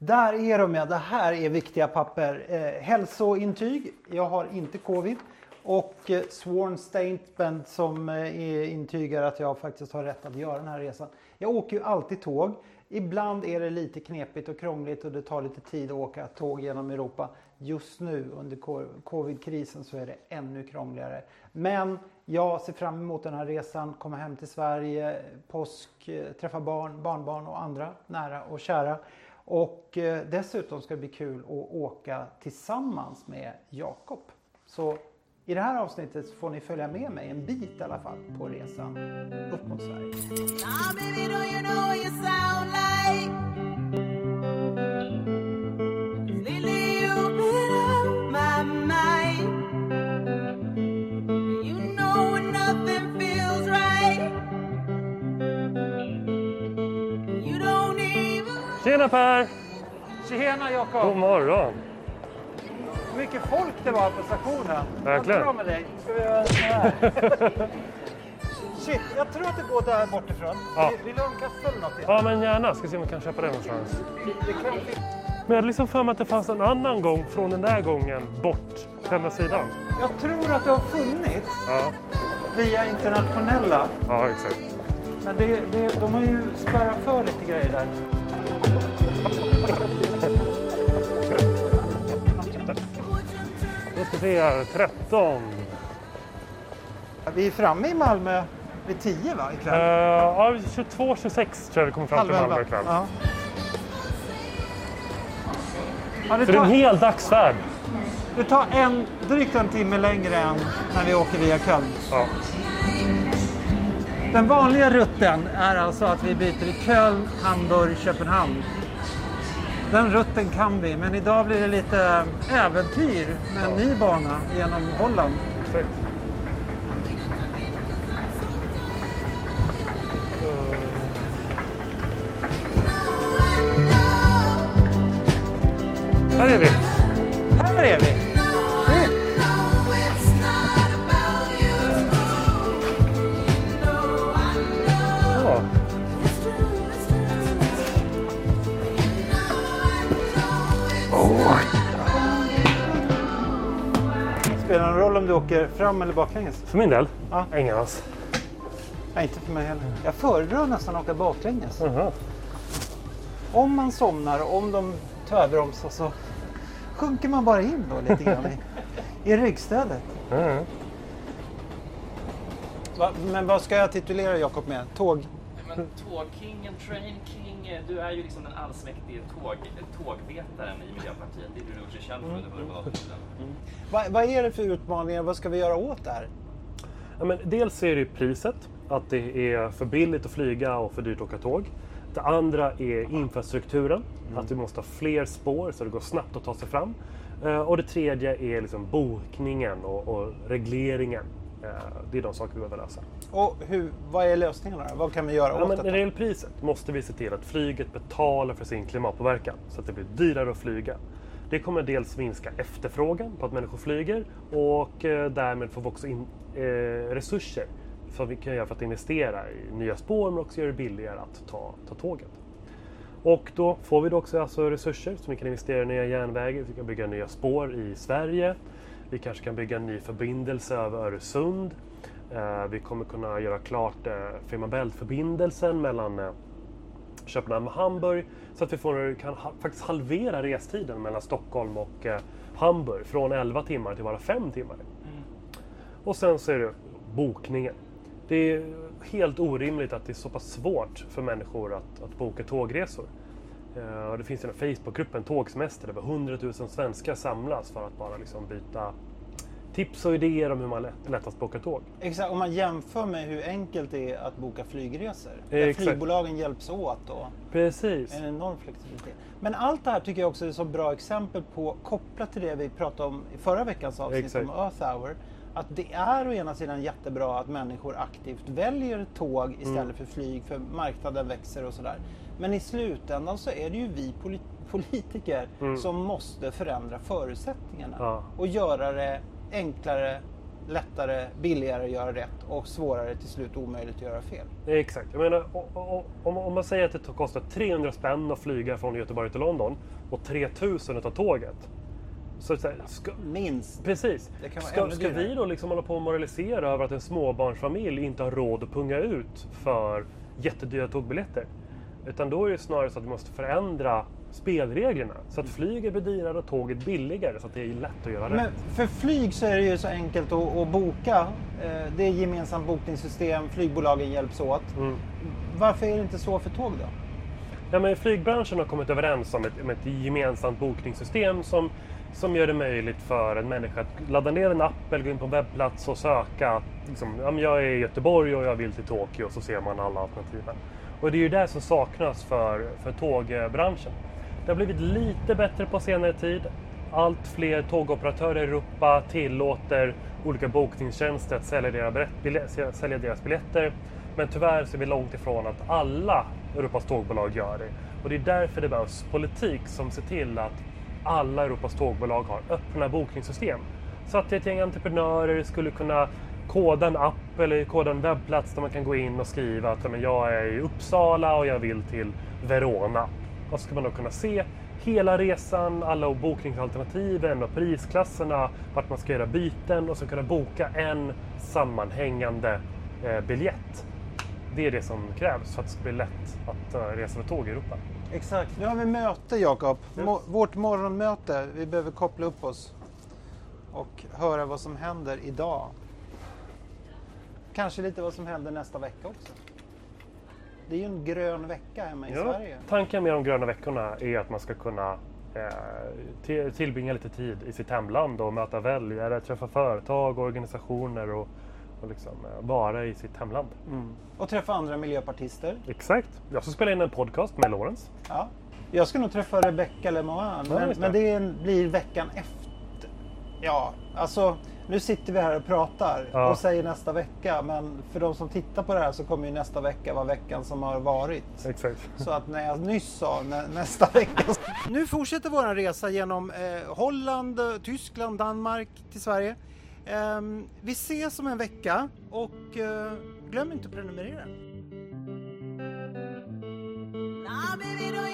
Där är de ja, det här är viktiga papper. Eh, hälsointyg, jag har inte covid. Och eh, sworn statement som eh, intygar att jag faktiskt har rätt att göra den här resan. Jag åker ju alltid tåg. Ibland är det lite knepigt och krångligt och det tar lite tid att åka tåg genom Europa. Just nu under covid-krisen så är det ännu krångligare. Men jag ser fram emot den här resan, komma hem till Sverige, påsk, eh, träffa barn, barnbarn och andra nära och kära. Och eh, dessutom ska det bli kul att åka tillsammans med Jakob. Så i det här avsnittet får ni följa med mig en bit i alla fall på resan upp mot Sverige. Tjena Per! Tjena Jakob! God morgon! Hur mycket folk det var på stationen. Verkligen. Vad bra med dig. Ska vi göra så här? Shit, jag tror att det går där bortifrån. Ja. Vill du ha en kaffe eller något? Ja men gärna, ska se om vi kan köpa det någonstans. Det kan. Men jag hade liksom för mig att det fanns en annan gång från den där gången bort till andra sidan. Jag tror att det har funnits Ja, via internationella. ja exakt. Men det, det, de har ju spärrat för lite grejer där. Då ska vi se här, 13. Vi är framme i Malmö vid 10 va, ikväll? ja, 22, 26 tror jag vi kommer fram till Halv Malmö ikväll. Ja. Ja, det, Så det är en tar, hel dagsfärd. det tar en, drygt en timme längre än när vi åker via Köln. Ja. Den vanliga rutten är alltså att vi byter i Köln, Hamburg, Köpenhamn. Den rutten kan vi, men idag blir det lite äventyr med en ny bana genom Holland. Exakt. Här är vi. Här är vi! Spelar det någon roll om du åker fram eller baklänges? För min del? Ja. Ingen alls. Nej, inte för mig heller. Jag föredrar nästan att åka baklänges. Jaha. Om man somnar och om de tvärbromsar så sjunker man bara in då lite grann i, i ryggstödet. Mm. Va, men vad ska jag titulera Jakob med? Tåg? Men tågkingen, train king, du är ju liksom den allsmäktige tåg, tågvetaren i Miljöpartiet. Det är du dig känd för under förra mandatperioden. Va, vad är det för utmaningar? Vad ska vi göra åt det här? Ja, men dels är det ju priset, att det är för billigt att flyga och för dyrt att åka tåg. Det andra är infrastrukturen, att vi måste ha fler spår så det går snabbt att ta sig fram. Eh, Och det tredje är liksom bokningen och, och regleringen. Eh, Det är de saker vi behöver lösa. Och hur, vad är lösningarna? Vad kan vi göra Ja, åt men detta? när det gäller priset måste vi se till att flyget betalar för sin klimatpåverkan så att det blir dyrare att flyga. Det kommer dels minska efterfrågan på att människor flyger och eh, därmed får vi också in eh, resurser som vi kan göra för att investera i nya spår men också göra det billigare att ta, ta tåget. Och då får vi då också alltså resurser som vi kan investera i nya järnvägar, vi kan bygga nya spår i Sverige. Vi kanske kan bygga en ny förbindelse över Öresund. Eh, vi kommer kunna göra klart eh, Fehmarn Bält-förbindelsen mellan eh, Köpenhamn och Hamburg så att vi får, kan faktiskt halvera restiden mellan Stockholm och eh, Hamburg från 11 timmar till bara 5 timmar. Och sen så är det bokningen. Det är helt orimligt att det är så pass svårt för människor att, att boka tågresor. Eh, och det finns den här Facebookgruppen Tågsemester där över 100 000 svenskar samlas för att bara liksom byta tips och idéer om hur man lätt, lättast bokar tåg. Exakt, om man jämför med hur enkelt det är att boka flygresor. Där Exakt. flygbolagen hjälps åt och Precis. en enorm flexibilitet. Men allt det här tycker jag också är så bra exempel på, kopplat till det vi pratade om i förra veckans avsnitt Exakt. om Earth Hour. Att det är å ena sidan jättebra att människor aktivt väljer tåg istället Mm. för flyg för marknaden växer och sådär. Men i slutändan så är det ju vi poli- politiker som måste förändra förutsättningarna Mm. Ja. och göra det enklare lättare, billigare att göra rätt och svårare till slut omöjligt att göra fel. Exakt. Jag menar, om, om man säger att det kostar 300 spänn att flyga från Göteborg till London och 3000 att ta tåget. Så, så här, ska, Minst. precis. Ska, ska vi då liksom hålla på och moralisera över att en småbarnsfamilj inte har råd att punga ut för jättedyra tågbiljetter? Utan då är det snarare så att vi måste förändra spelreglerna så att flyget blir dyrare och tåget billigare så att det är lätt att göra Men rätt. för flyg så är det ju så enkelt att, att boka. Eh, Det är gemensamt bokningssystem, flygbolagen hjälps åt. Mm. Varför är det inte så för tåg då? Ja, men flygbranschen har kommit överens om ett, om ett gemensamt bokningssystem som, som gör det möjligt för en människa att ladda ner en app eller gå in på en webbplats och söka. Liksom, ja, men jag är i Göteborg och jag vill till Tokyo och så ser man alla alternativen. Och det är ju det som saknas för, för tågbranschen. Det har blivit lite bättre på senare tid. Allt fler tågoperatörer i Europa tillåter olika bokningstjänster att sälja deras, sälja deras biljetter. Men tyvärr så är vi långt ifrån att alla Europas tågbolag gör det. Och det är därför det behövs politik som ser till att alla Europas tågbolag har öppna bokningssystem. Så att ett gäng entreprenörer skulle kunna koda en app eller koda en webbplats där man kan gå in och skriva att men jag är i Uppsala och jag vill till Verona. Och så ska man då kunna se hela resan, alla bokningsalternativen och prisklasserna, vart man ska göra byten och så kunna boka en sammanhängande eh, biljett. Det är det som krävs för att det ska bli lätt att eh, resa med tåg i Europa. Exakt. Nu har vi möte Jakob. Yes. Mo- vårt morgonmöte. Vi behöver koppla upp oss och höra vad som händer idag. Kanske lite vad som händer nästa vecka också. Det är ju en grön vecka hemma i Ja, Sverige. tanken med de gröna veckorna är att man ska kunna eh, till- tillbringa lite tid i sitt hemland och möta väljare, träffa företag och organisationer och, och liksom, eh, vara i sitt hemland. Mm. Och träffa andra miljöpartister. Exakt. Jag ska spela in en podcast med Lawrence. Ja. Jag ska nog träffa Rebecca Lemoine, Ja, men, det. men det blir veckan efter. Ja, alltså nu sitter vi här och pratar Ja. och säger nästa vecka, men för de som tittar på det här så kommer ju nästa vecka vara veckan som har varit. Exakt. Så att när jag nyss sa nä, nästa vecka. Nu fortsätter vår resa genom eh, Holland, Tyskland, Danmark till Sverige. Ehm, vi ses om en vecka och eh, glöm inte att prenumerera. Nah, baby,